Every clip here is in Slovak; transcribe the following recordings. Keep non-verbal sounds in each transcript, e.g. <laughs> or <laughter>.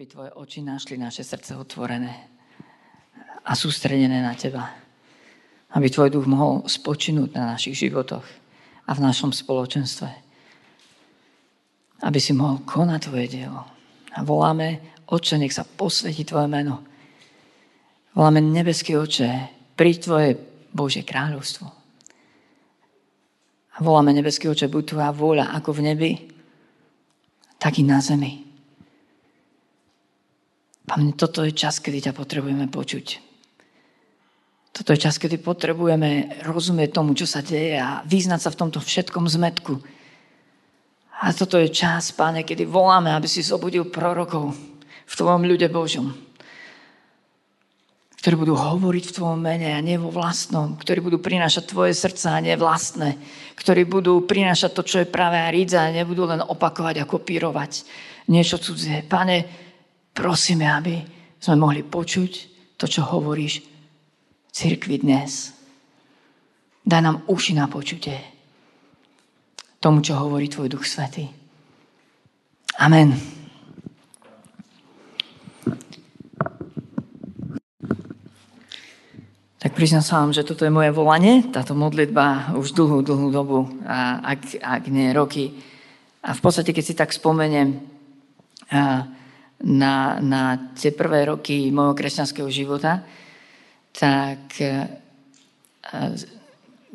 aby tvoje oči našli naše srdce otvorené a sústredené na teba. Aby tvoj duch mohol spočinúť na našich životoch a v našom spoločenstve. Aby si mohol konať tvoje dielo. A voláme, Oče, nech sa posvetí tvoje meno. Voláme, nebeský Oče, pri tvoje Božie kráľovstvo. A voláme, nebeský Oče, buď tvoja vôľa ako v nebi, tak i na zemi. Pane, toto je čas, kedy ťa potrebujeme počuť. Toto je čas, kedy potrebujeme rozumieť tomu, čo sa deje a vyznať sa v tomto všetkom zmetku. A toto je čas, Pane, kedy voláme, aby si zobudil prorokov v Tvojom ľude Božom. Ktorí budú hovoriť v Tvojom mene a nie vo vlastnom. Ktorí budú prinášať Tvoje srdca a nie vlastné. Ktorí budú prinášať to, čo je práve a rídza a nebudú len opakovať a kopírovať niečo cudzie. Pane, prosíme, aby sme mohli počuť to, čo hovoríš v cirkvi dnes. Daj nám uši na počutie tomu, čo hovorí Tvoj Duch Svetý. Amen. Tak priznám sa vám, že toto je moje volanie, táto modlitba už dlhú, dlhú dobu, a ak, ak nie roky. A v podstate, keď si tak spomeniem, a na, na tie prvé roky môjho kresťanského života, tak e,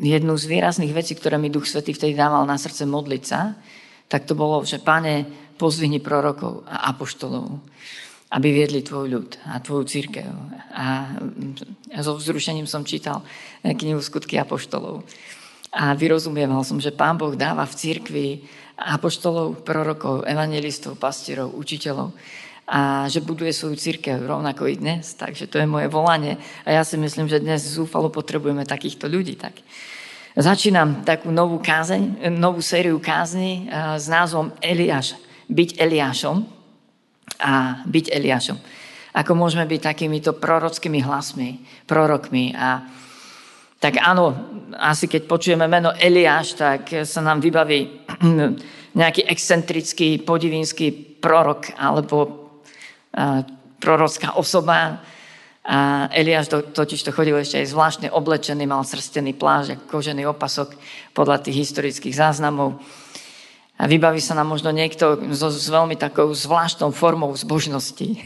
jednu z výrazných vecí, ktoré mi Duch Svetý vtedy dával na srdce modliť sa, tak to bolo, že páne, pozvihni prorokov a apoštolov, aby viedli tvoj ľud a tvoju církev. A, so vzrušením som čítal knihu Skutky apoštolov. A vyrozumieval som, že Pán Boh dáva v církvi apoštolov, prorokov, evangelistov, pastierov, učiteľov, a že buduje svoju církev rovnako i dnes. Takže to je moje volanie. A ja si myslím, že dnes zúfalo potrebujeme takýchto ľudí. Tak. Začínam takú novú kázeň, novú sériu kázni s názvom Eliáš. Byť Eliášom a byť Eliášom. Ako môžeme byť takýmito prorockými hlasmi, prorokmi a tak áno, asi keď počujeme meno Eliáš, tak sa nám vybaví <clears throat> nejaký excentrický, podivinský prorok alebo prorocká osoba. A Eliáš to, totiž to chodil ešte aj zvláštne oblečený, mal srstený pláž, kožený opasok podľa tých historických záznamov. A vybaví sa nám možno niekto so, s veľmi takou zvláštnou formou zbožnosti. <laughs>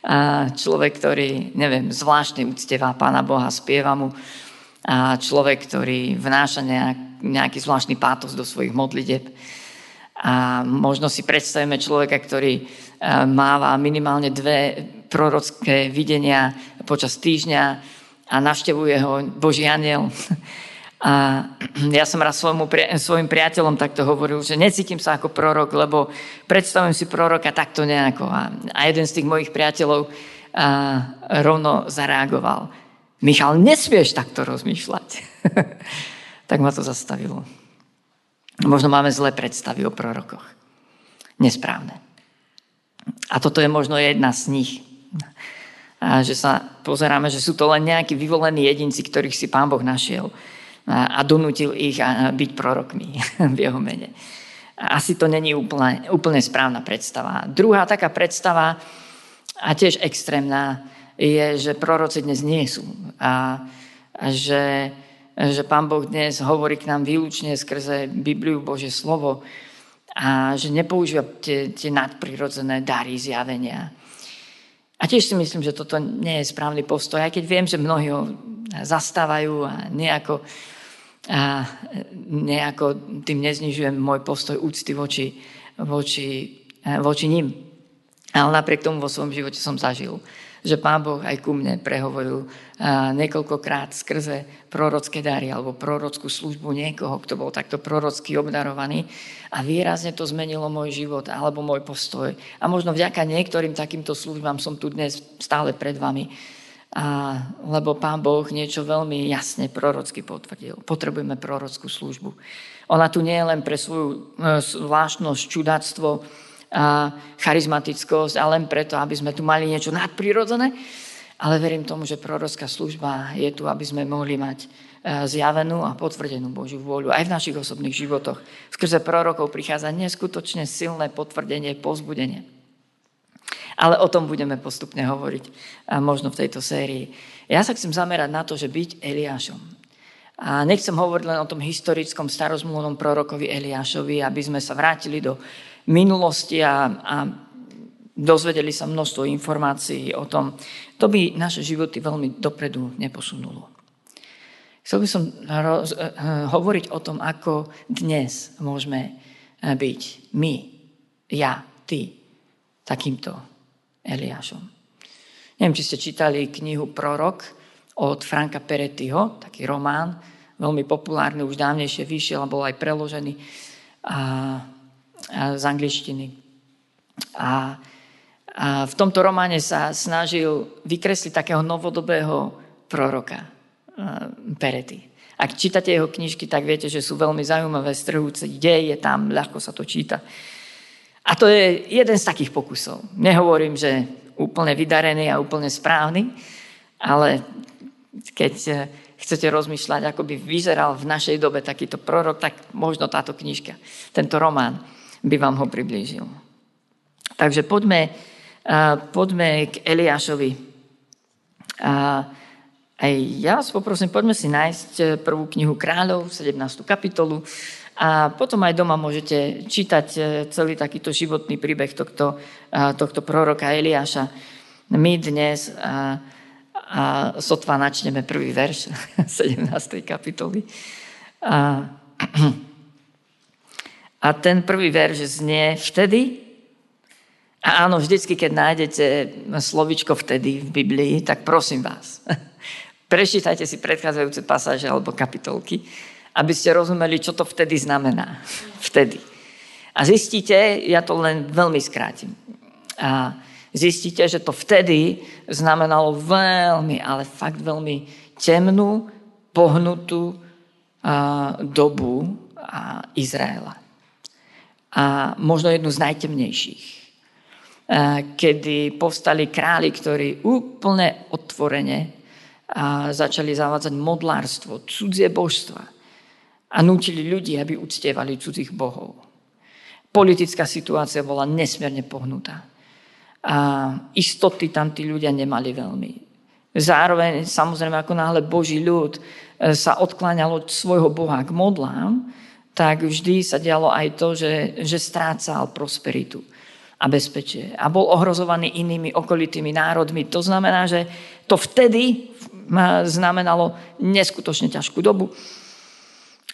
A človek, ktorý, neviem, zvláštne uctievá Pána Boha, spieva mu. A človek, ktorý vnáša nejak, nejaký zvláštny pátos do svojich modlitieb. A možno si predstavíme človeka, ktorý máva minimálne dve prorocké videnia počas týždňa a navštevuje ho Boží aniel. <laughs> A ja som raz svojmu, svojim priateľom takto hovoril, že necítim sa ako prorok, lebo predstavujem si proroka takto nejako. A, jeden z tých mojich priateľov a, rovno zareagoval. Michal, nesmieš takto rozmýšľať. <laughs> tak ma to zastavilo. Možno máme zlé predstavy o prorokoch. Nesprávne. A toto je možno jedna z nich. A že sa pozeráme, že sú to len nejakí vyvolení jedinci, ktorých si Pán Boh našiel a, donútil ich byť prorokmi <laughs> v jeho mene. Asi to není úplne, úplne správna predstava. Druhá taká predstava, a tiež extrémna, je, že proroci dnes nie sú. A, a že že Pán Boh dnes hovorí k nám výlučne skrze Bibliu, Bože slovo a že nepoužíva tie, tie nadprirodzené dary zjavenia. A tiež si myslím, že toto nie je správny postoj, aj keď viem, že mnohí ho zastávajú a nejako, a nejako tým neznižujem môj postoj úcty voči, voči, voči ním. Ale napriek tomu vo svojom živote som zažil že Pán Boh aj ku mne prehovoril niekoľkokrát skrze prorocké dary alebo prorockú službu niekoho, kto bol takto prorocky obdarovaný a výrazne to zmenilo môj život alebo môj postoj. A možno vďaka niektorým takýmto službám som tu dnes stále pred vami. A, lebo Pán Boh niečo veľmi jasne prorocky potvrdil. Potrebujeme prorockú službu. Ona tu nie je len pre svoju e, zvláštnosť, čudáctvo, a charizmatickosť a len preto, aby sme tu mali niečo nadprirodzené, ale verím tomu, že prorocká služba je tu, aby sme mohli mať e, zjavenú a potvrdenú Božiu vôľu aj v našich osobných životoch. Skrze prorokov prichádza neskutočne silné potvrdenie, pozbudenie. Ale o tom budeme postupne hovoriť a možno v tejto sérii. Ja sa chcem zamerať na to, že byť Eliášom. A nechcem hovoriť len o tom historickom starozmluvnom prorokovi Eliášovi, aby sme sa vrátili do minulosti a, a dozvedeli sa množstvo informácií o tom. To by naše životy veľmi dopredu neposunulo. Chcel by som roz, uh, hovoriť o tom, ako dnes môžeme byť my, ja, ty, takýmto Eliášom. Neviem, či ste čítali knihu Prorok od Franka Perettiho, taký román, veľmi populárny, už dávnejšie vyšiel a bol aj preložený a z angličtiny. A, a v tomto románe sa snažil vykresliť takého novodobého proroka. Peretti. Ak čítate jeho knižky, tak viete, že sú veľmi zaujímavé, strhujúce deje tam, ľahko sa to číta. A to je jeden z takých pokusov. Nehovorím, že úplne vydarený a úplne správny, ale keď eh, chcete rozmýšľať, ako by vyzeral v našej dobe takýto prorok, tak možno táto knižka, tento román by vám ho priblížil. Takže poďme, uh, poďme k Eliášovi. Uh, aj ja vás poprosím, poďme si nájsť eh, prvú knihu kráľov, 17. kapitolu a potom aj doma môžete čítať celý takýto životný príbeh tohto, tohto proroka Eliáša. My dnes a, a sotva načneme prvý verš <laughs> 17. kapitoly. A, <clears throat> a ten prvý verš znie vtedy, a áno, vždycky, keď nájdete slovičko vtedy v Biblii, tak prosím vás, <laughs> Prečítajte si predchádzajúce pasáže alebo kapitolky, aby ste rozumeli, čo to vtedy znamená. <laughs> Vtedy. A zistíte, ja to len veľmi skrátim, a zistíte, že to vtedy znamenalo veľmi, ale fakt veľmi temnú, pohnutú a, dobu a Izraela. A možno jednu z najtemnejších. A, kedy povstali králi, ktorí úplne otvorene a začali zavádzať modlárstvo, cudzie božstva a nutili ľudí, aby uctievali cudzích bohov. Politická situácia bola nesmierne pohnutá. A istoty tam tí ľudia nemali veľmi. Zároveň, samozrejme, ako náhle Boží ľud e, sa odkláňal od svojho Boha k modlám, tak vždy sa dialo aj to, že, že strácal prosperitu a bezpečie. A bol ohrozovaný inými okolitými národmi. To znamená, že to vtedy znamenalo neskutočne ťažkú dobu.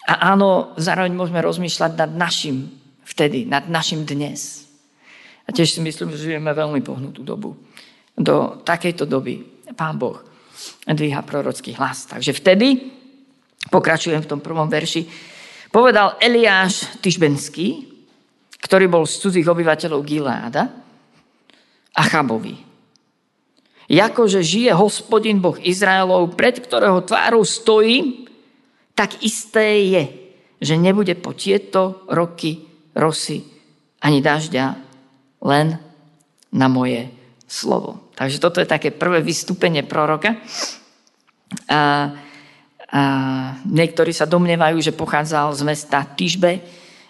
A áno, zároveň môžeme rozmýšľať nad našim vtedy, nad našim dnes. A tiež si myslím, že žijeme veľmi pohnutú dobu. Do takejto doby Pán Boh dvíha prorocký hlas. Takže vtedy, pokračujem v tom prvom verši, povedal Eliáš Tyžbenský, ktorý bol z cudzích obyvateľov Gileáda, Achabovi. Jakože žije hospodin Boh Izraelov, pred ktorého tvárou stojí, tak isté je, že nebude po tieto roky rosy ani dažďa, len na moje slovo. Takže toto je také prvé vystúpenie proroka. A, a niektorí sa domnievajú, že pochádzal z mesta Tyžbe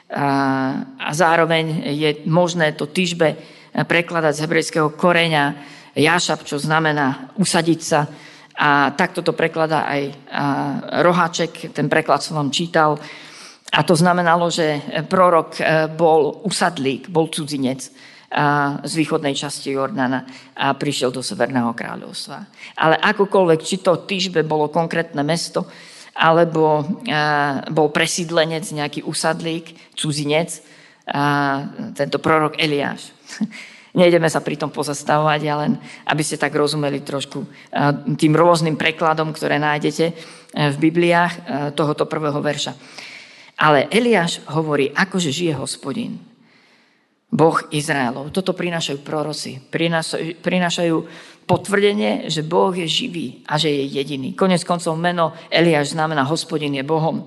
a, zároveň je možné to Tyžbe prekladať z hebrejského koreňa jašap, čo znamená usadiť sa. A takto to prekladá aj Roháček, ten preklad som vám čítal. A to znamenalo, že prorok e, bol usadlík, bol cudzinec z východnej časti Jordana a prišiel do Severného kráľovstva. Ale akokoľvek, či to Tyžbe bolo konkrétne mesto, alebo bol presídlenec, nejaký usadlík, cudzinec, tento prorok Eliáš <laughs> Nejdeme sa pri tom pozastavovať, ja len aby ste tak rozumeli trošku tým rôznym prekladom, ktoré nájdete e, v Bibliách e, tohoto prvého verša. Ale Eliáš hovorí, akože žije hospodin. Boh Izraelov. Toto prinášajú proroci. Prinášajú, prinášajú potvrdenie, že Boh je živý a že je jediný. Konec koncov meno Eliáš znamená hospodin je Bohom.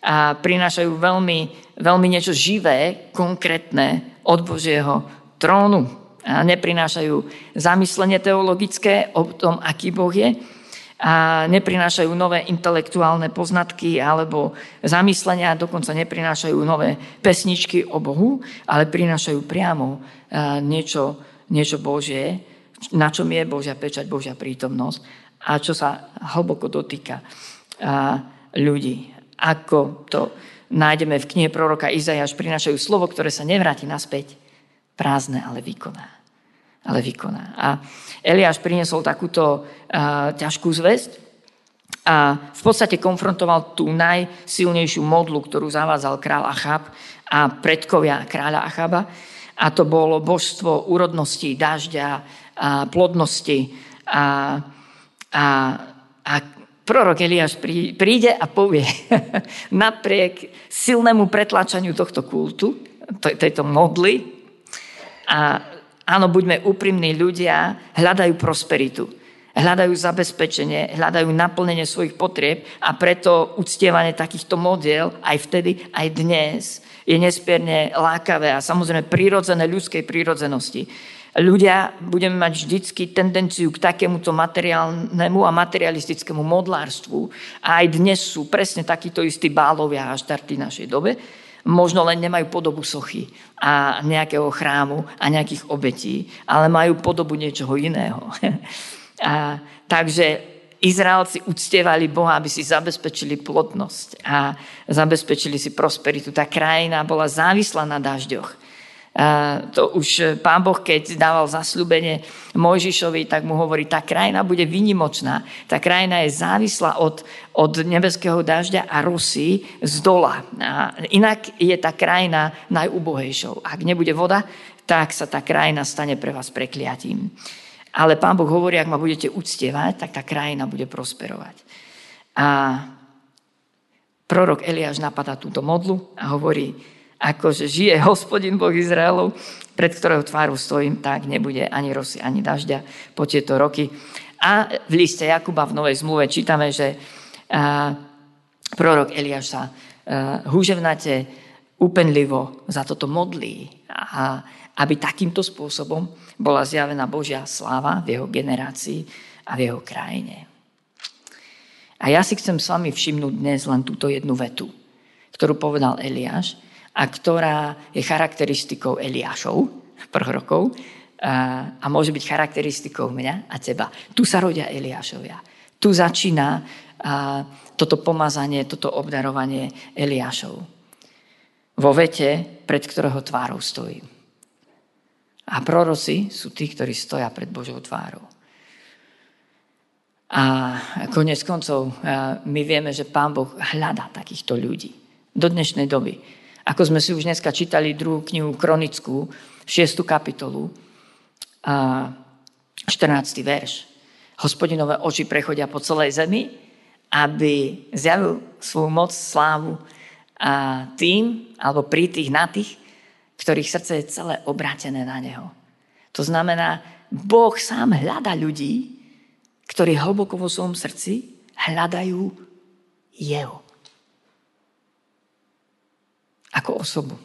A prinášajú veľmi, veľmi niečo živé, konkrétne od Božieho trónu a neprinášajú zamyslenie teologické o tom, aký Boh je a neprinášajú nové intelektuálne poznatky alebo zamyslenia, dokonca neprinášajú nové pesničky o Bohu, ale prinášajú priamo niečo niečo Božie, na čom je Božia pečať, Božia prítomnosť a čo sa hlboko dotýka ľudí. Ako to nájdeme v knihe proroka Izajáš, prinášajú slovo, ktoré sa nevráti naspäť, prázdne, ale vykoná. Ale vykoná. A Eliáš priniesol takúto uh, ťažkú zväzť a v podstate konfrontoval tú najsilnejšiu modlu, ktorú zavádzal král Achab a predkovia kráľa Achaba. A to bolo božstvo úrodnosti, dažďa, a plodnosti. A, a, a prorok Eliáš príde a povie, <laughs> napriek silnému pretlačaniu tohto kultu, tejto modly, a áno, buďme úprimní ľudia, hľadajú prosperitu, hľadajú zabezpečenie, hľadajú naplnenie svojich potrieb a preto uctievanie takýchto modiel aj vtedy, aj dnes je nespierne lákavé a samozrejme prírodzené ľudskej prírodzenosti ľudia budeme mať vždycky tendenciu k takémuto materiálnemu a materialistickému modlárstvu. A aj dnes sú presne takíto istí bálovia a štarty našej dobe. Možno len nemajú podobu sochy a nejakého chrámu a nejakých obetí, ale majú podobu niečoho iného. <laughs> a, takže Izraelci uctievali Boha, aby si zabezpečili plodnosť a zabezpečili si prosperitu. Tá krajina bola závislá na dažďoch to už pán Boh, keď dával zasľubenie Mojžišovi, tak mu hovorí, tá krajina bude vynimočná. Tá krajina je závislá od, od nebeského dažďa a rosy z dola. A inak je tá krajina najúbohejšou. Ak nebude voda, tak sa tá krajina stane pre vás prekliatím. Ale pán Boh hovorí, ak ma budete uctievať, tak tá krajina bude prosperovať. A prorok Eliáš napadá túto modlu a hovorí, akože žije hospodin Boh Izraelov, pred ktorého tváru stojím, tak nebude ani rosy, ani dažďa po tieto roky. A v liste Jakuba v Novej zmluve čítame, že prorok Eliáš sa húževnate úpenlivo za toto modlí, a, aby takýmto spôsobom bola zjavená Božia sláva v jeho generácii a v jeho krajine. A ja si chcem s vami všimnúť dnes len túto jednu vetu, ktorú povedal Eliáš, a ktorá je charakteristikou Eliášov, prorokov, a, a môže byť charakteristikou mňa a teba. Tu sa rodia Eliášovia. Tu začína a, toto pomazanie, toto obdarovanie Eliášov. Vo vete, pred ktorého tvárou stojím. A proroci sú tí, ktorí stoja pred Božou tvárou. A konec koncov my vieme, že Pán Boh hľadá takýchto ľudí do dnešnej doby. Ako sme si už dneska čítali druhú knihu Kronickú, 6. kapitolu, a 14. verš. Hospodinové oči prechodia po celej zemi, aby zjavil svoju moc, slávu a tým, alebo pri tých, na tých, ktorých srdce je celé obrátené na Neho. To znamená, Boh sám hľada ľudí, ktorí hlboko vo svojom srdci hľadajú Jeho ako osobu.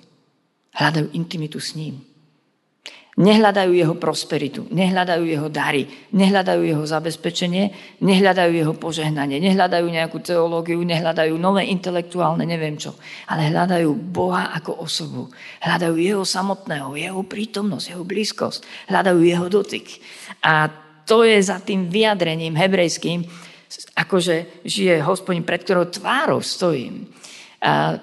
Hľadajú intimitu s ním. Nehľadajú jeho prosperitu, nehľadajú jeho dary, nehľadajú jeho zabezpečenie, nehľadajú jeho požehnanie, nehľadajú nejakú teológiu, nehľadajú nové intelektuálne, neviem čo, ale hľadajú Boha ako osobu. Hľadajú jeho samotného, jeho prítomnosť, jeho blízkosť, hľadajú jeho dotyk. A to je za tým vyjadrením hebrejským, akože žije hospodin, pred ktorou tvárou stojím.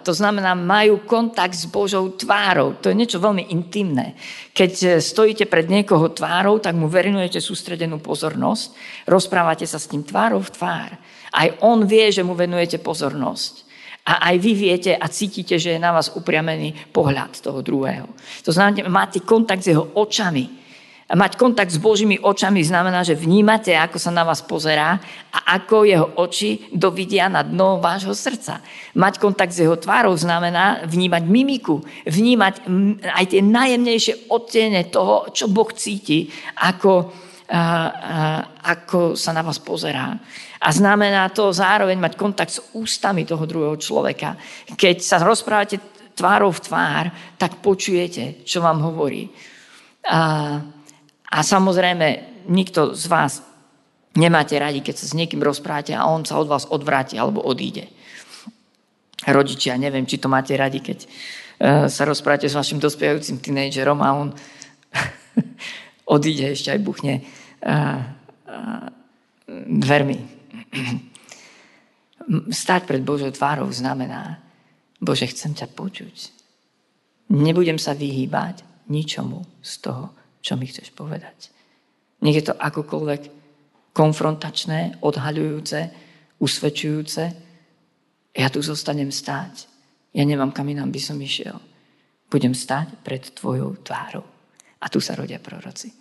To znamená, majú kontakt s Božou tvárou. To je niečo veľmi intimné. Keď e, stojíte pred niekoho tvárou, tak mu venujete sústredenú pozornosť, rozprávate sa s tým tvárou v tvár. Aj on vie, že mu venujete pozornosť. A aj vy viete a cítite, že je na vás upriamený pohľad toho druhého. To znamená, máte kontakt s jeho očami. Mať kontakt s Božími očami znamená, že vnímate, ako sa na vás pozerá a ako jeho oči dovidia na dno vášho srdca. Mať kontakt s jeho tvárou znamená vnímať mimiku, vnímať aj tie najjemnejšie odtiene toho, čo Boh cíti, ako, a, a, ako sa na vás pozerá. A znamená to zároveň mať kontakt s ústami toho druhého človeka. Keď sa rozprávate tvárou v tvár, tak počujete, čo vám hovorí. A, a samozrejme, nikto z vás nemáte radi, keď sa s niekým rozprávate a on sa od vás odvráti alebo odíde. Rodičia, neviem, či to máte radi, keď uh, sa rozprávate s vašim dospievajúcim tínejdžerom a on <laughs> odíde, ešte aj buchne uh, uh, dvermi. Stať pred Božou tvárou znamená, Bože, chcem ťa počuť. Nebudem sa vyhýbať ničomu z toho, čo mi chceš povedať. Nech je to akokoľvek konfrontačné, odhaľujúce, usvedčujúce. Ja tu zostanem stáť. Ja nemám kam inám by som išiel. Budem stáť pred tvojou tvárou. A tu sa rodia proroci.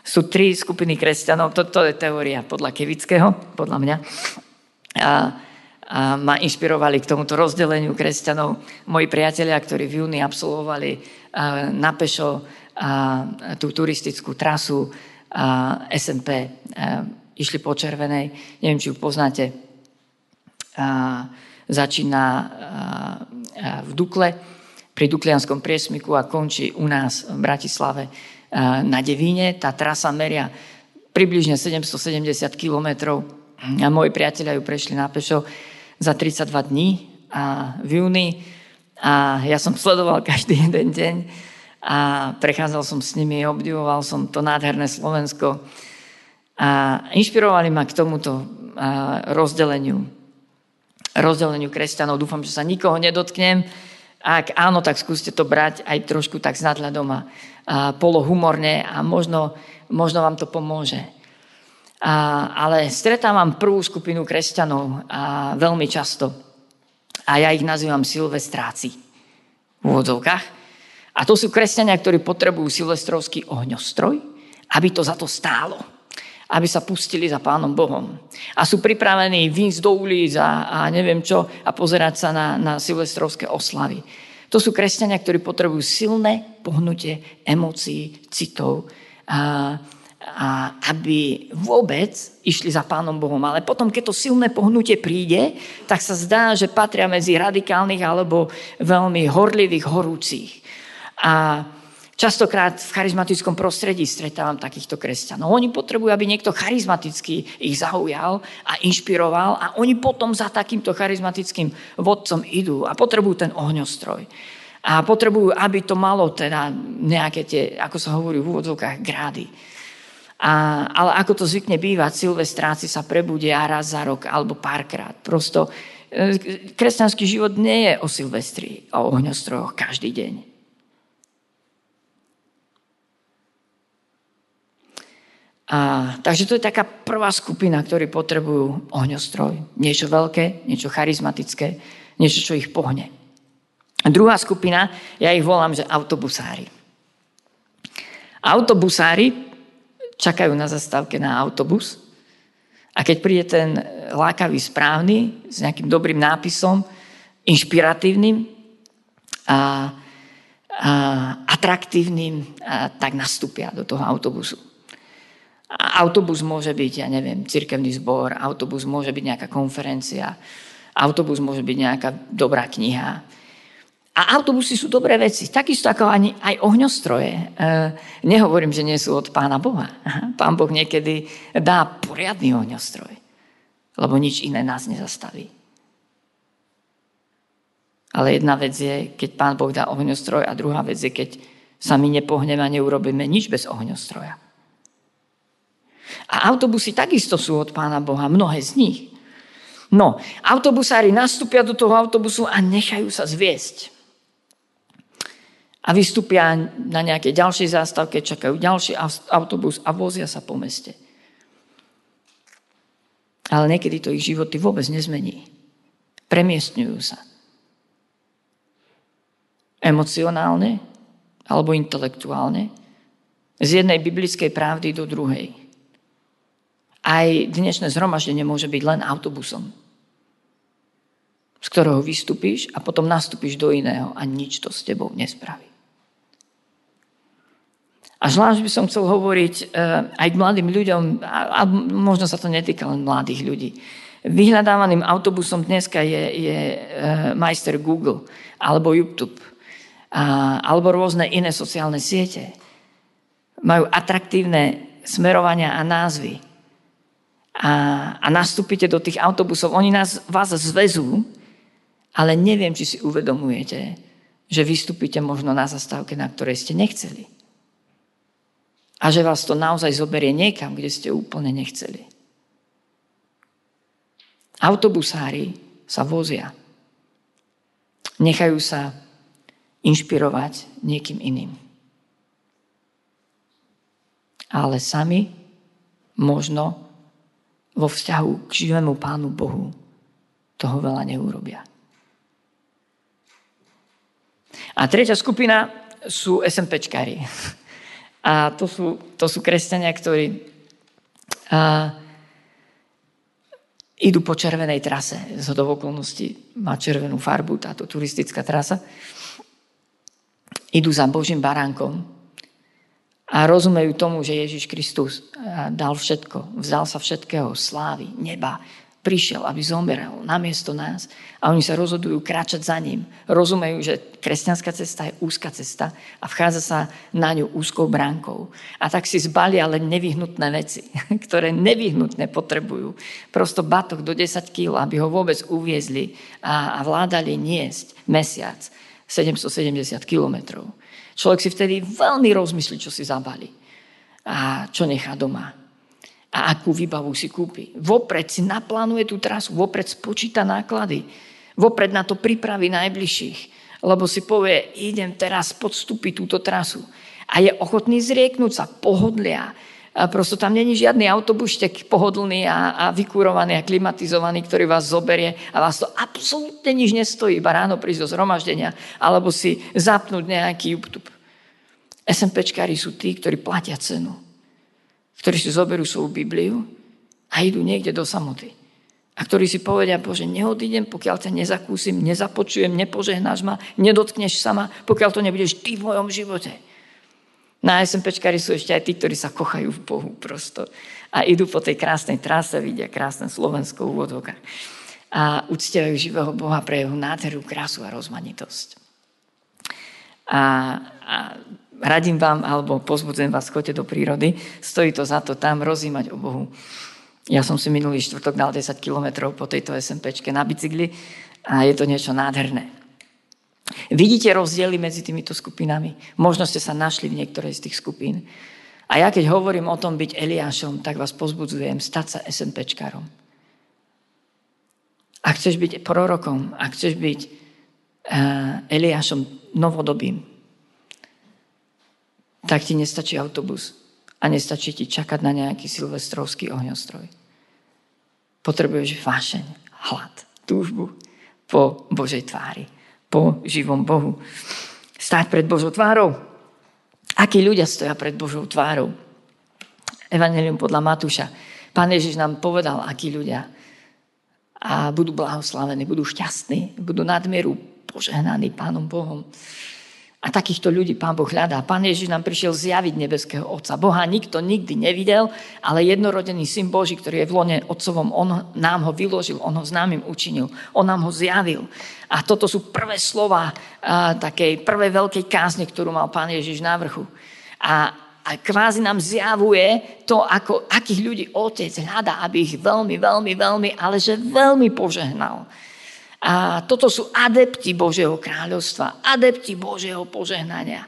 Sú tri skupiny kresťanov, toto je teória podľa Kevického, podľa mňa. A, a ma inšpirovali k tomuto rozdeleniu kresťanov. Moji priatelia, ktorí v júni absolvovali na pešo tú turistickú trasu SMP, išli po Červenej, neviem, či ju poznáte, začína v Dukle, pri Duklianskom priesmiku a končí u nás v Bratislave na Devíne. Tá trasa meria približne 770 kilometrov a moji priatelia ju prešli na pešo za 32 dní a v júni. A ja som <laughs> sledoval každý jeden deň a prechádzal som s nimi, obdivoval som to nádherné Slovensko a inšpirovali ma k tomuto rozdeleniu rozdeleniu kresťanov. Dúfam, že sa nikoho nedotknem. Ak áno, tak skúste to brať aj trošku tak s nadhľadom a, polohumorne a možno, možno vám to pomôže. A, ale stretávam prvú skupinu kresťanov a veľmi často. A ja ich nazývam silvestráci v úvodzovkách. A to sú kresťania, ktorí potrebujú silvestrovský ohňostroj, aby to za to stálo aby sa pustili za Pánom Bohom. A sú pripravení výjsť do ulic a, a neviem čo a pozerať sa na, na silvestrovské oslavy. To sú kresťania, ktorí potrebujú silné pohnutie emócií, citov, a, a aby vôbec išli za Pánom Bohom. Ale potom, keď to silné pohnutie príde, tak sa zdá, že patria medzi radikálnych alebo veľmi horlivých, horúcich. A Častokrát v charizmatickom prostredí stretávam takýchto kresťanov. Oni potrebujú, aby niekto charizmatický ich zaujal a inšpiroval a oni potom za takýmto charizmatickým vodcom idú a potrebujú ten ohňostroj. A potrebujú, aby to malo teda nejaké tie, ako sa hovorí v úvodzovkách, grády. A, ale ako to zvykne bývať, silvestráci sa prebudia raz za rok alebo párkrát. Prosto e, kresťanský život nie je o silvestri, o ohňostrojoch každý deň. A, takže to je taká prvá skupina, ktorí potrebujú ohňostroj. Niečo veľké, niečo charizmatické, niečo, čo ich pohne. Druhá skupina, ja ich volám, že autobusári. Autobusári čakajú na zastávke na autobus a keď príde ten lákavý správny s nejakým dobrým nápisom, inšpiratívnym a, a atraktívnym, a tak nastúpia do toho autobusu. Autobus môže byť, ja neviem, cirkevný zbor, autobus môže byť nejaká konferencia, autobus môže byť nejaká dobrá kniha. A autobusy sú dobré veci, takisto ako ani, aj ohňostroje. E, nehovorím, že nie sú od Pána Boha. Pán Boh niekedy dá poriadny ohňostroj, lebo nič iné nás nezastaví. Ale jedna vec je, keď Pán Boh dá ohňostroj a druhá vec je, keď sa my nepohneme a neurobíme nič bez ohňostroja. A autobusy takisto sú od Pána Boha, mnohé z nich. No, autobusári nastúpia do toho autobusu a nechajú sa zviesť. A vystúpia na nejakej ďalšej zástavke, čakajú ďalší autobus a vozia sa po meste. Ale niekedy to ich životy vôbec nezmení. Premiestňujú sa. Emocionálne alebo intelektuálne z jednej biblickej pravdy do druhej. Aj dnešné zhromaždenie môže byť len autobusom, z ktorého vystúpiš a potom nastúpiš do iného a nič to s tebou nespraví. A zvlášť by som chcel hovoriť eh, aj k mladým ľuďom, a možno sa to netýka len mladých ľudí. Vyhľadávaným autobusom dneska je, je eh, majster Google alebo YouTube alebo rôzne iné sociálne siete. Majú atraktívne smerovania a názvy a, a nastúpite do tých autobusov, oni nás, vás zvezú, ale neviem, či si uvedomujete, že vystúpite možno na zastávke, na ktorej ste nechceli. A že vás to naozaj zoberie niekam, kde ste úplne nechceli. Autobusári sa vozia. Nechajú sa inšpirovať niekým iným. Ale sami možno vo vzťahu k živému Pánu Bohu toho veľa neurobia. A tretia skupina sú SMPčkári. <laughs> A to sú, to sú kresťania, ktorí a, idú po červenej trase. Z okolností má červenú farbu táto turistická trasa. Idú za Božím baránkom a rozumejú tomu, že Ježiš Kristus dal všetko, vzal sa všetkého, slávy, neba, prišiel, aby zomeral namiesto nás a oni sa rozhodujú kráčať za ním. Rozumejú, že kresťanská cesta je úzka cesta a vchádza sa na ňu úzkou bránkou. A tak si zbalia len nevyhnutné veci, <laughs> ktoré nevyhnutne potrebujú. Prosto batok do 10 kg, aby ho vôbec uviezli a, a vládali niesť mesiac 770 kilometrov. Človek si vtedy veľmi rozmyslí, čo si zabali a čo nechá doma a akú výbavu si kúpi. Vopred si naplánuje tú trasu, vopred spočíta náklady, vopred na to pripraví najbližších, lebo si povie, idem teraz podstúpiť túto trasu. A je ochotný zrieknúť sa pohodlia. Prosto tam není žiadny autobuštek pohodlný a, a vykúrovaný a klimatizovaný, ktorý vás zoberie a vás to absolútne nič nestojí, iba ráno prísť do zhromaždenia alebo si zapnúť nejaký YouTube. SMPčkári sú tí, ktorí platia cenu ktorí si zoberú svoju Bibliu a idú niekde do samoty. A ktorí si povedia, Bože, neodídem, pokiaľ ťa nezakúsim, nezapočujem, nepožehnáš ma, nedotkneš sa ma, pokiaľ to nebudeš ty v mojom živote. Na SMPčkári sú ešte aj tí, ktorí sa kochajú v Bohu prosto. A idú po tej krásnej trase, vidia krásne Slovensko v. A uctievajú živého Boha pre jeho nádheru, krásu a rozmanitosť. A, a radím vám, alebo pozbudzujem vás, choďte do prírody, stojí to za to tam rozímať o Bohu. Ja som si minulý štvrtok dal 10 kilometrov po tejto SMPčke na bicykli a je to niečo nádherné. Vidíte rozdiely medzi týmito skupinami? Možno ste sa našli v niektorej z tých skupín. A ja keď hovorím o tom byť Eliášom, tak vás pozbudzujem stať sa SMPčkárom. Ak chceš byť prorokom, ak chceš byť uh, Eliášom novodobým, tak ti nestačí autobus a nestačí ti čakať na nejaký silvestrovský ohňostroj. Potrebuješ vášeň, hlad, túžbu po Božej tvári, po živom Bohu. Stáť pred Božou tvárou. Akí ľudia stoja pred Božou tvárou? Evangelium podľa Matúša. Pán Ježiš nám povedal, akí ľudia a budú blahoslavení, budú šťastní, budú nadmieru požehnaní Pánom Bohom. A takýchto ľudí Pán Boh hľadá. Pán Ježiš nám prišiel zjaviť nebeského Otca. Boha nikto nikdy nevidel, ale jednorodený Syn Boží, ktorý je v lone Otcovom, On nám ho vyložil, On ho známym učinil, On nám ho zjavil. A toto sú prvé slova a, takej prvej veľkej kázne, ktorú mal Pán Ježiš na vrchu. A, a kvázi nám zjavuje to, ako, akých ľudí Otec hľadá, aby ich veľmi, veľmi, veľmi, ale že veľmi požehnal. A toto sú adepti Božieho kráľovstva, adepti Božieho požehnania.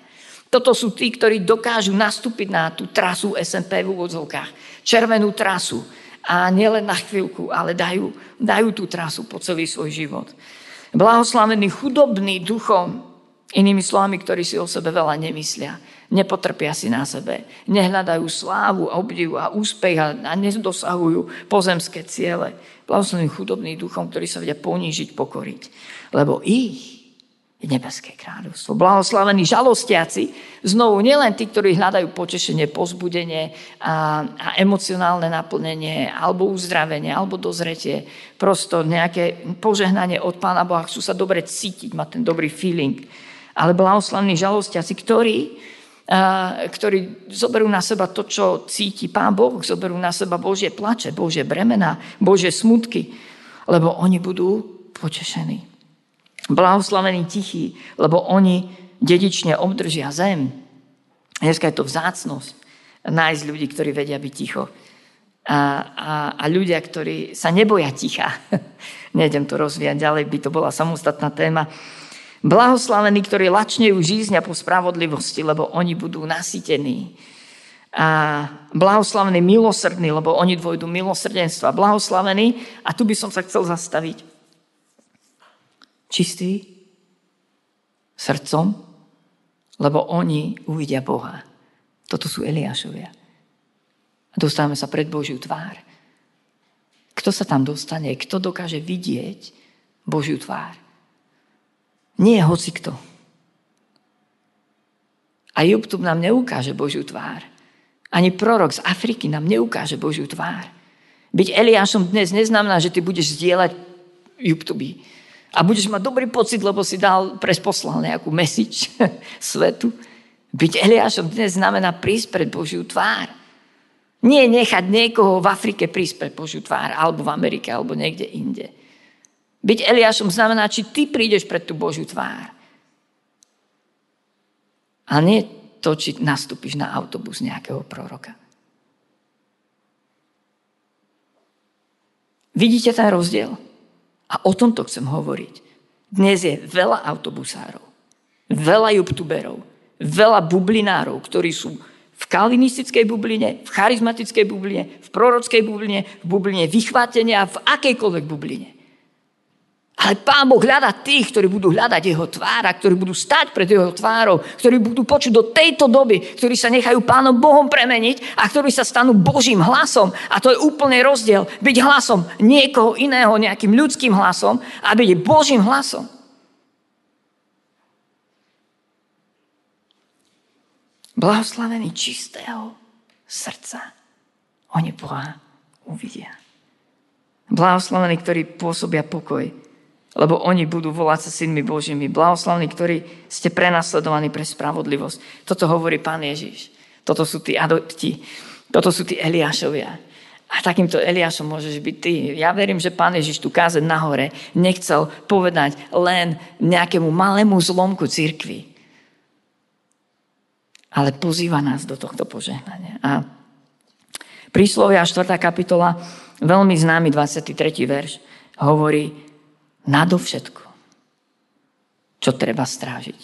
Toto sú tí, ktorí dokážu nastúpiť na tú trasu SMP v úvodzovkách. Červenú trasu. A nielen na chvíľku, ale dajú, dajú tú trasu po celý svoj život. Blahoslavení chudobný duchom, inými slovami, ktorí si o sebe veľa nemyslia. Nepotrpia si na sebe. Nehľadajú slávu, obdivu a úspech a, a nedosahujú pozemské ciele blahoslavení chudobný duchom, ktorí sa vedia ponížiť, pokoriť. Lebo ich je nebeské kráľovstvo. Blahoslavení žalostiaci, znovu nielen tí, ktorí hľadajú potešenie, pozbudenie a, a emocionálne naplnenie, alebo uzdravenie, alebo dozretie, prosto nejaké požehnanie od Pána Boha, chcú sa dobre cítiť, mať ten dobrý feeling. Ale blahoslavení žalostiaci, ktorí ktorí zoberú na seba to, čo cíti Pán Boh, zoberú na seba Božie plače, Božie bremena, Božie smutky, lebo oni budú potešení. Blahoslavení tichí, lebo oni dedične obdržia zem. Dneska je to vzácnosť nájsť ľudí, ktorí vedia byť ticho. A, a, a ľudia, ktorí sa neboja ticha. <laughs> Nejdem to rozvíjať ďalej, by to bola samostatná téma. Blahoslavení, ktorí lačnejú žízňa po spravodlivosti, lebo oni budú nasytení. A blahoslavený milosrdný, lebo oni dvojdu milosrdenstva. Blahoslavený, a tu by som sa chcel zastaviť. Čistý srdcom, lebo oni uvidia Boha. Toto sú Eliášovia. A dostávame sa pred Božiu tvár. Kto sa tam dostane? Kto dokáže vidieť Božiu tvár? Nie je hoci kto. A YouTube nám neukáže Božiu tvár. Ani prorok z Afriky nám neukáže Božiu tvár. Byť Eliášom dnes neznamená, že ty budeš zdieľať YouTube. A budeš mať dobrý pocit, lebo si dal, presposlal nejakú message <laughs> svetu. Byť Eliášom dnes znamená prísť pred Božiu tvár. Nie nechať niekoho v Afrike prísť pred Božiu tvár, alebo v Amerike, alebo niekde inde. Byť Eliášom znamená, či ty prídeš pred tú Božiu tvár. A nie to, či nastúpiš na autobus nejakého proroka. Vidíte ten rozdiel? A o tomto chcem hovoriť. Dnes je veľa autobusárov, veľa youtuberov, veľa bublinárov, ktorí sú v kalvinistickej bubline, v charizmatickej bubline, v prorockej bubline, v bubline vychvátenia, v akejkoľvek bubline. Ale Pán Boh hľada tých, ktorí budú hľadať Jeho tvára, ktorí budú stať pred Jeho tvárou, ktorí budú počuť do tejto doby, ktorí sa nechajú Pánom Bohom premeniť a ktorí sa stanú Božím hlasom. A to je úplný rozdiel. Byť hlasom niekoho iného, nejakým ľudským hlasom a byť Božím hlasom. Blahoslavený čistého srdca. Oni Boha uvidia. Blahoslavení, ktorí pôsobia pokoj lebo oni budú volať sa synmi Božími. Blahoslavní, ktorí ste prenasledovaní pre spravodlivosť. Toto hovorí Pán Ježiš. Toto sú tí adopti. Toto sú tí Eliášovia. A takýmto Eliášom môžeš byť ty. Ja verím, že Pán Ježiš tu káze nahore nechcel povedať len nejakému malému zlomku cirkvi. Ale pozýva nás do tohto požehnania. A príslovia 4. kapitola, veľmi známy 23. verš, hovorí, nadovšetko, čo treba strážiť.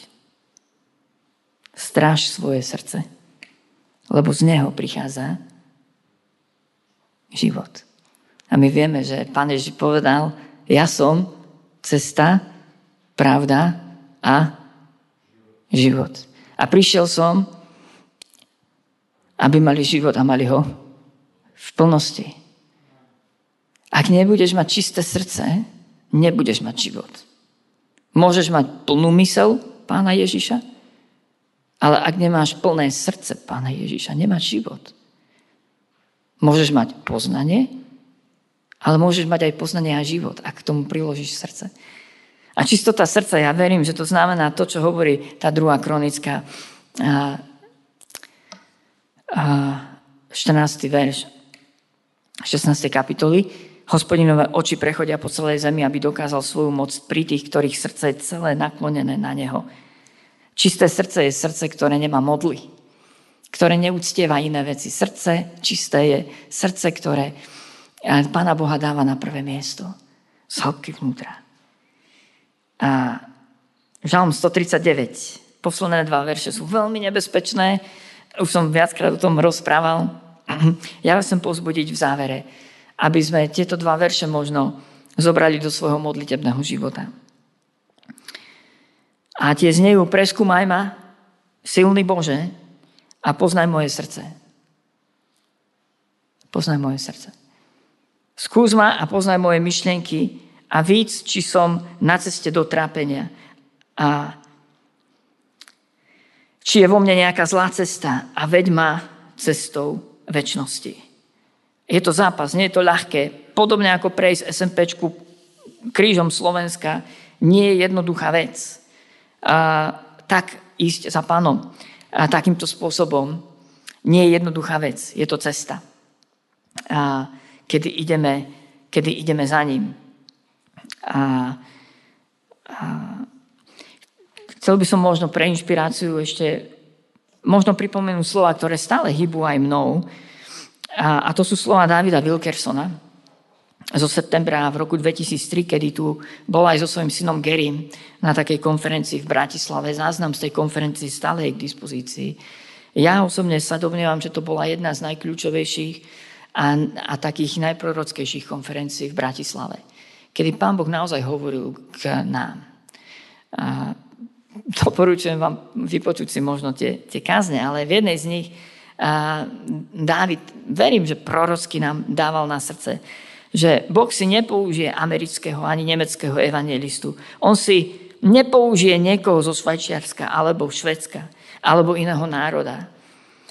Stráž svoje srdce, lebo z neho prichádza život. A my vieme, že Pán Ježiš povedal, ja som cesta, pravda a život. A prišiel som, aby mali život a mali ho v plnosti. Ak nebudeš mať čisté srdce, nebudeš mať život. Môžeš mať plnú mysel pána Ježiša, ale ak nemáš plné srdce pána Ježiša, nemáš život. Môžeš mať poznanie, ale môžeš mať aj poznanie a život, ak k tomu priložíš srdce. A čistota srdca, ja verím, že to znamená to, čo hovorí tá druhá kronická a, a 14. verš 16. kapitoly, Hospodinové oči prechodia po celej zemi, aby dokázal svoju moc pri tých, ktorých srdce je celé naklonené na Neho. Čisté srdce je srdce, ktoré nemá modly, ktoré neúctieva iné veci. Srdce čisté je srdce, ktoré Pána Boha dáva na prvé miesto. Z hĺbky vnútra. A Žalm 139, posledné dva verše sú veľmi nebezpečné. Už som viackrát o tom rozprával. <clears throat> Ja vás chcem pozbudiť v závere aby sme tieto dva verše možno zobrali do svojho modlitebného života. A tie znejú, preskúmaj ma, silný Bože, a poznaj moje srdce. Poznaj moje srdce. Skús ma a poznaj moje myšlienky a víc, či som na ceste do trápenia. A či je vo mne nejaká zlá cesta a veď ma cestou väčšnosti. Je to zápas, nie je to ľahké. Podobne ako prejsť SMPčku krížom Slovenska, nie je jednoduchá vec. A, tak ísť za pánom a takýmto spôsobom nie je jednoduchá vec. Je to cesta. A, kedy, ideme, kedy ideme za ním. A, a, chcel by som možno pre inšpiráciu ešte možno pripomenúť slova, ktoré stále hýbu aj mnou, a, a to sú slova Davida Wilkersona zo septembra v roku 2003, kedy tu bol aj so svojím synom Gerym na takej konferencii v Bratislave. Záznam z tej konferencii stále je k dispozícii. Ja osobne sa domnievam, že to bola jedna z najkľúčovejších a, a takých najprorockejších konferencií v Bratislave, kedy pán Boh naozaj hovoril k nám. A doporučujem vám vypočuť si možno tie, tie kázne, ale v jednej z nich Dávid, verím, že prorocky nám dával na srdce, že Boh si nepoužije amerického ani nemeckého evangelistu. On si nepoužije niekoho zo Švajčiarska alebo Švedska alebo iného národa.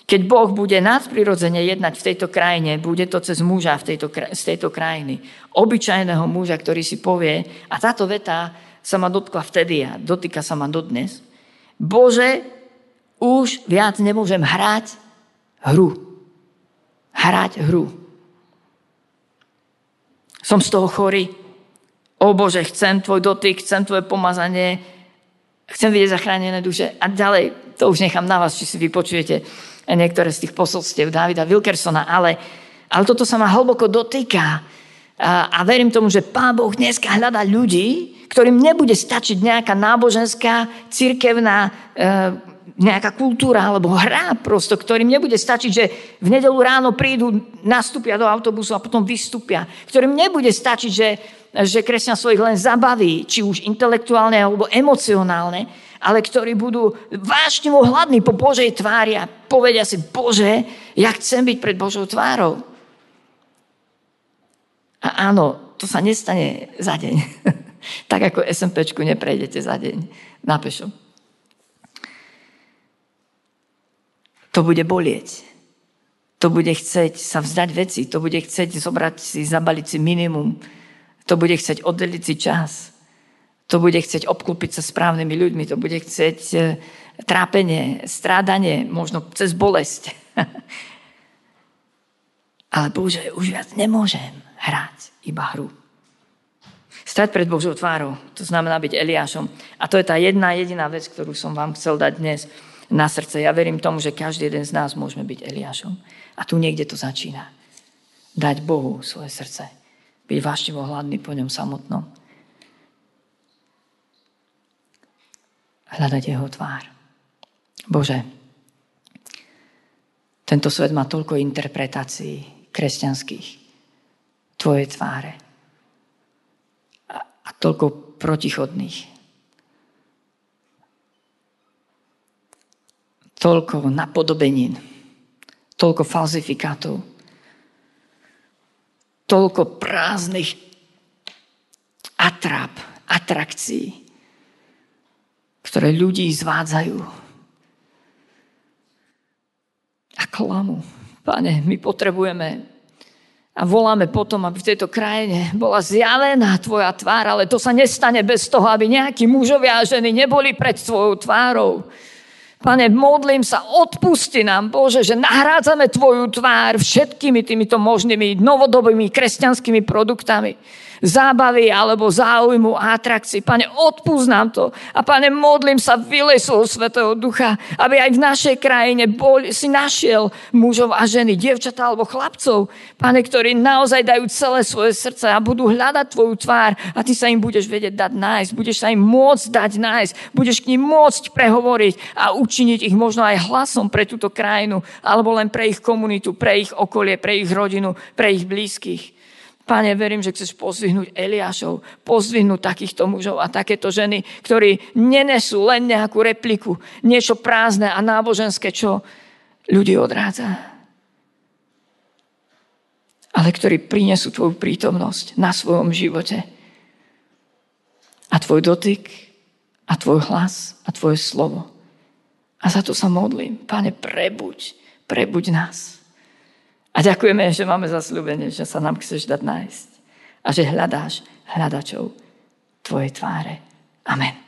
Keď Boh bude nadprirodzene jednať v tejto krajine, bude to cez muža v tejto, z tejto krajiny. Obyčajného muža, ktorý si povie, a táto veta sa ma dotkla vtedy a dotýka sa ma dodnes. Bože, už viac nemôžem hrať hru. Hrať hru. Som z toho chorý. O Bože, chcem tvoj dotyk, chcem tvoje pomazanie, chcem vidieť zachránené duše. A ďalej, to už nechám na vás, či si vypočujete niektoré z tých posolstiev Davida Wilkersona, ale, ale toto sa ma hlboko dotýka. A, a verím tomu, že Pán Boh dneska hľadá ľudí, ktorým nebude stačiť nejaká náboženská, cirkevná, e, nejaká kultúra alebo hra prosto, ktorým nebude stačiť, že v nedelu ráno prídu, nastúpia do autobusu a potom vystúpia. Ktorým nebude stačiť, že, že kresťanstvo ich len zabaví, či už intelektuálne alebo emocionálne, ale ktorí budú vášnivo hladní po Božej tvári a povedia si, Bože, ja chcem byť pred Božou tvárou. A áno, to sa nestane za deň. <laughs> tak ako SMPčku neprejdete za deň na pešo. To bude bolieť. To bude chcieť sa vzdať veci. To bude chcieť zobrať si, zabaliť si minimum. To bude chcieť oddeliť si čas to bude chcieť obklúpiť sa správnymi ľuďmi, to bude chcieť e, trápenie, strádanie, možno cez bolesť. <laughs> Ale Bože, už viac nemôžem hrať iba hru. Stať pred Božou tvárou, to znamená byť Eliášom. A to je tá jedna jediná vec, ktorú som vám chcel dať dnes na srdce. Ja verím tomu, že každý jeden z nás môžeme byť Eliášom. A tu niekde to začína. Dať Bohu svoje srdce. Byť vášnivo hladný po ňom samotnom. hľadať jeho tvár. Bože, tento svet má toľko interpretácií kresťanských Tvojej tváre a, a toľko protichodných. Toľko napodobenín, toľko falzifikátov, toľko prázdnych atráp, atrakcií ktoré ľudí zvádzajú a klamú. Pane, my potrebujeme a voláme potom, aby v tejto krajine bola zjavená tvoja tvár, ale to sa nestane bez toho, aby nejakí mužovia a ženy neboli pred tvojou tvárou. Pane, modlím sa, odpusti nám, Bože, že nahrádzame Tvoju tvár všetkými týmito možnými novodobými kresťanskými produktami zábavy alebo záujmu a atrakcií. Pane, odpúsť nám to. A pane, modlím sa, vylej svojho Svetého Ducha, aby aj v našej krajine bol, si našiel mužov a ženy, dievčatá alebo chlapcov, pane, ktorí naozaj dajú celé svoje srdce a budú hľadať tvoju tvár a ty sa im budeš vedieť dať nájsť. Budeš sa im môcť dať nájsť. Budeš k ním môcť prehovoriť a učiniť ich možno aj hlasom pre túto krajinu alebo len pre ich komunitu, pre ich okolie, pre ich rodinu, pre ich blízkych. Pane, verím, že chceš pozdvihnúť Eliášov, pozdvihnúť takýchto mužov a takéto ženy, ktorí nenesú len nejakú repliku, niečo prázdne a náboženské, čo ľudí odrádza. Ale ktorí prinesú tvoju prítomnosť na svojom živote. A tvoj dotyk, a tvoj hlas, a tvoje slovo. A za to sa modlím. Pane, prebuď, prebuď nás. A ďakujeme, že máme zasľúbenie, že sa nám chceš dať nájsť. A že hľadáš hľadačov tvojej tváre. Amen.